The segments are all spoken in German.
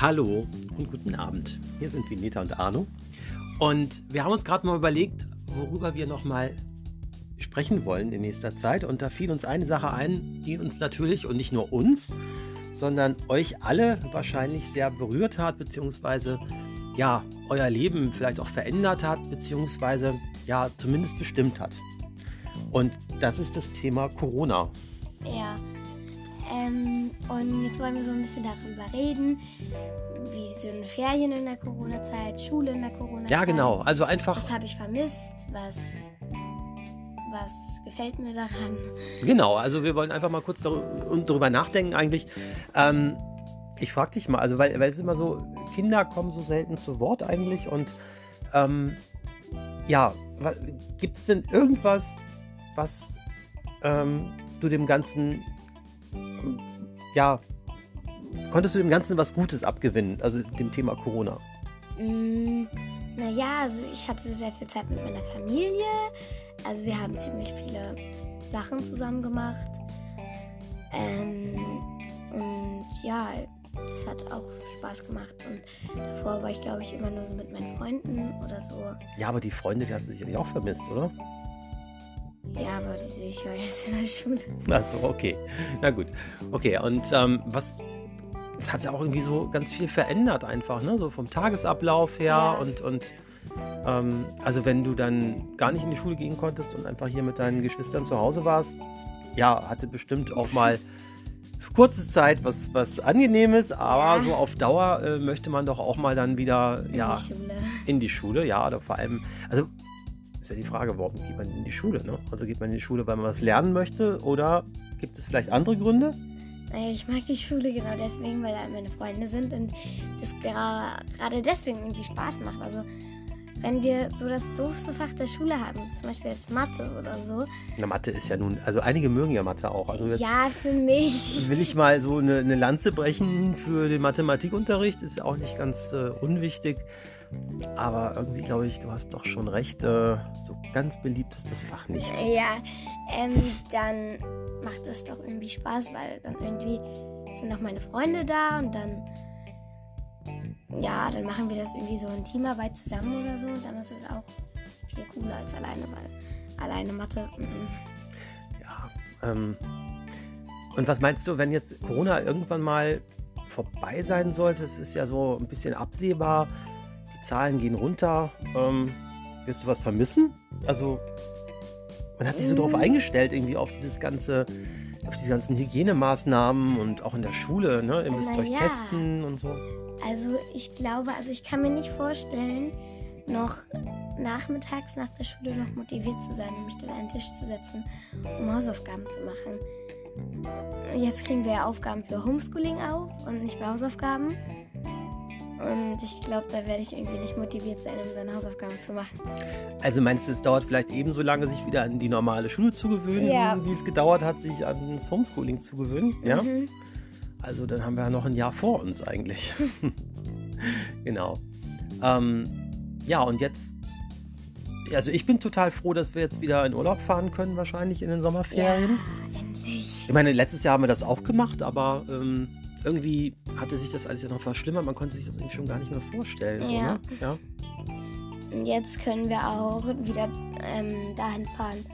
Hallo und guten Abend. Hier sind Vineta und Arno. Und wir haben uns gerade mal überlegt, worüber wir nochmal sprechen wollen in nächster Zeit. Und da fiel uns eine Sache ein, die uns natürlich und nicht nur uns, sondern euch alle wahrscheinlich sehr berührt hat, beziehungsweise ja, euer Leben vielleicht auch verändert hat, beziehungsweise ja, zumindest bestimmt hat. Und das ist das Thema Corona. Ja. Ähm, und jetzt wollen wir so ein bisschen darüber reden. Wie sind Ferien in der Corona-Zeit, Schule in der Corona-Zeit? Ja, genau. Also einfach. Was habe ich vermisst? Was, was gefällt mir daran? Genau, also wir wollen einfach mal kurz darüber nachdenken eigentlich. Ähm, ich frage dich mal, also weil, weil es ist immer so, Kinder kommen so selten zu Wort eigentlich und ähm, ja, gibt es denn irgendwas, was ähm, du dem Ganzen, ja, konntest du dem Ganzen was Gutes abgewinnen, also dem Thema Corona? Mm, naja, also ich hatte sehr viel Zeit mit meiner Familie. Also wir haben ziemlich viele Sachen zusammen gemacht. Ähm, und ja, das hat auch Spaß gemacht. Und davor war ich, glaube ich, immer nur so mit meinen Freunden oder so. Ja, aber die Freunde, die hast du sicherlich auch vermisst, oder? Ja, aber die sehe ich ja jetzt in der Schule. Achso, okay. Na gut. Okay, und ähm, was. Es hat ja auch irgendwie so ganz viel verändert, einfach, ne? So vom Tagesablauf her ja. und. und ähm, also, wenn du dann gar nicht in die Schule gehen konntest und einfach hier mit deinen Geschwistern zu Hause warst, ja, hatte bestimmt auch mal kurze Zeit was, was Angenehmes, aber ja. so auf Dauer äh, möchte man doch auch mal dann wieder in ja, die Schule. In die Schule, ja, oder vor allem, also ist ja die Frage, warum geht man in die Schule? Ne? Also geht man in die Schule, weil man was lernen möchte oder gibt es vielleicht andere Gründe? Ich mag die Schule genau deswegen, weil da meine Freunde sind und das gerade deswegen irgendwie Spaß macht. Also wenn wir so das doofste Fach der Schule haben, zum Beispiel jetzt Mathe oder so. Na, Mathe ist ja nun, also einige mögen ja Mathe auch. Also ja, für mich. Will ich mal so eine, eine Lanze brechen für den Mathematikunterricht, ist ja auch nicht ganz äh, unwichtig. Aber irgendwie glaube ich, du hast doch schon recht, äh, so ganz beliebt ist das Fach nicht. Ja, ähm, dann macht es doch irgendwie Spaß, weil dann irgendwie sind auch meine Freunde da und dann ja, dann machen wir das irgendwie so in Teamarbeit zusammen oder so. Und dann ist es auch viel cooler als alleine, weil alleine Mathe. Mm. Ja. Ähm, und was meinst du, wenn jetzt Corona irgendwann mal vorbei sein sollte? Es ist ja so ein bisschen absehbar. Die Zahlen gehen runter. Ähm, wirst du was vermissen? Also, man hat sich so darauf mm. eingestellt, irgendwie auf dieses ganze auf diese ganzen Hygienemaßnahmen und auch in der Schule, ne? Ihr müsst Na euch ja. testen und so. Also ich glaube, also ich kann mir nicht vorstellen, noch nachmittags nach der Schule noch motiviert zu sein und mich dann an den Tisch zu setzen, um Hausaufgaben zu machen. Jetzt kriegen wir ja Aufgaben für Homeschooling auf und nicht für Hausaufgaben. Und ich glaube, da werde ich irgendwie nicht motiviert sein, um seine Hausaufgaben zu machen. Also meinst du, es dauert vielleicht ebenso lange, sich wieder an die normale Schule zu gewöhnen, ja. wie es gedauert hat, sich an das Homeschooling zu gewöhnen? Ja. Mhm. Also dann haben wir ja noch ein Jahr vor uns eigentlich. genau. Ähm, ja, und jetzt, also ich bin total froh, dass wir jetzt wieder in Urlaub fahren können, wahrscheinlich in den Sommerferien. Ja, endlich. Ich meine, letztes Jahr haben wir das auch gemacht, aber ähm, irgendwie hatte sich das alles ja noch verschlimmert. Man konnte sich das eigentlich schon gar nicht mehr vorstellen. Ja. So, ne? ja. Und jetzt können wir auch wieder ähm, dahin fahren,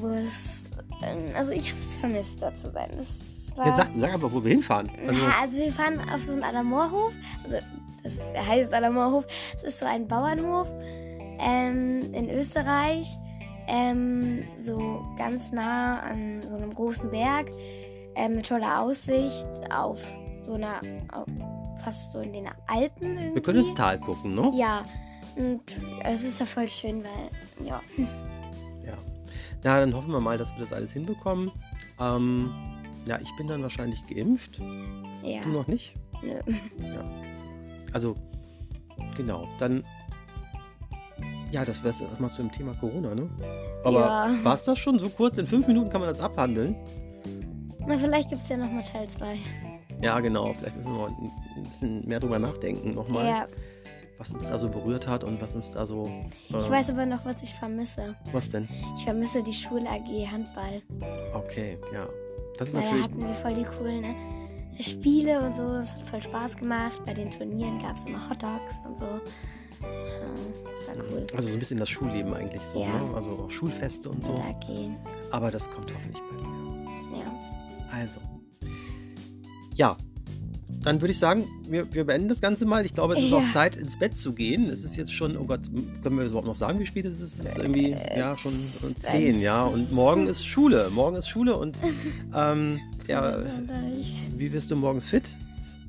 wo es. Ähm, also ich habe es vermisst, da zu sein. Das war. Jetzt sag, sag aber, wo wir hinfahren. Also, ja, also wir fahren auf so einen Alamorhof. Also das heißt Alamorhof. Es ist so ein Bauernhof ähm, in Österreich. Ähm, so ganz nah an so einem großen Berg. Ähm, mit toller Aussicht auf so einer. Auf, fast so in den Alpen irgendwie. Wir können ins Tal gucken, ne? Ja. Und es ist ja voll schön, weil, ja. Ja. Na, dann hoffen wir mal, dass wir das alles hinbekommen. Ähm, ja, ich bin dann wahrscheinlich geimpft. Ja. Du noch nicht? Nö. Ja. Also, genau. Dann. Ja, das wäre es erstmal zum Thema Corona, ne? Aber ja. war es das schon so kurz? In fünf Minuten kann man das abhandeln. Na, vielleicht gibt es ja nochmal Teil 2. Ja, genau. Vielleicht müssen wir ein bisschen mehr drüber nachdenken nochmal. Ja. Was uns da so berührt hat und was uns da so. Äh, ich weiß aber noch, was ich vermisse. Was denn? Ich vermisse die Schul-AG Handball. Okay, ja. Das ist Weil natürlich. Da hatten wir voll die coolen Spiele und so. Es hat voll Spaß gemacht. Bei den Turnieren gab es immer Hot Dogs und so. Ja, Das war cool. Also so ein bisschen das Schulleben eigentlich so, Ja. ne? Also auch Schulfeste und so. Da gehen. Aber das kommt hoffentlich bald. Ja. Also. Ja. Dann würde ich sagen, wir, wir beenden das Ganze mal. Ich glaube, es ist Ja. auch Zeit, ins Bett zu gehen. Es ist jetzt schon, oh Gott, können wir überhaupt noch sagen, wie spät es ist? Es ist irgendwie, ja, schon zehn, ja. Und morgen ist Schule. Morgen ist Schule und ähm, ja, wie wirst du morgens fit?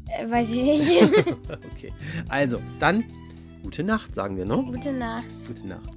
äh, weiß ich nicht. Okay. Also, dann gute Nacht, sagen wir, ne? Gute Nacht. Gute Nacht.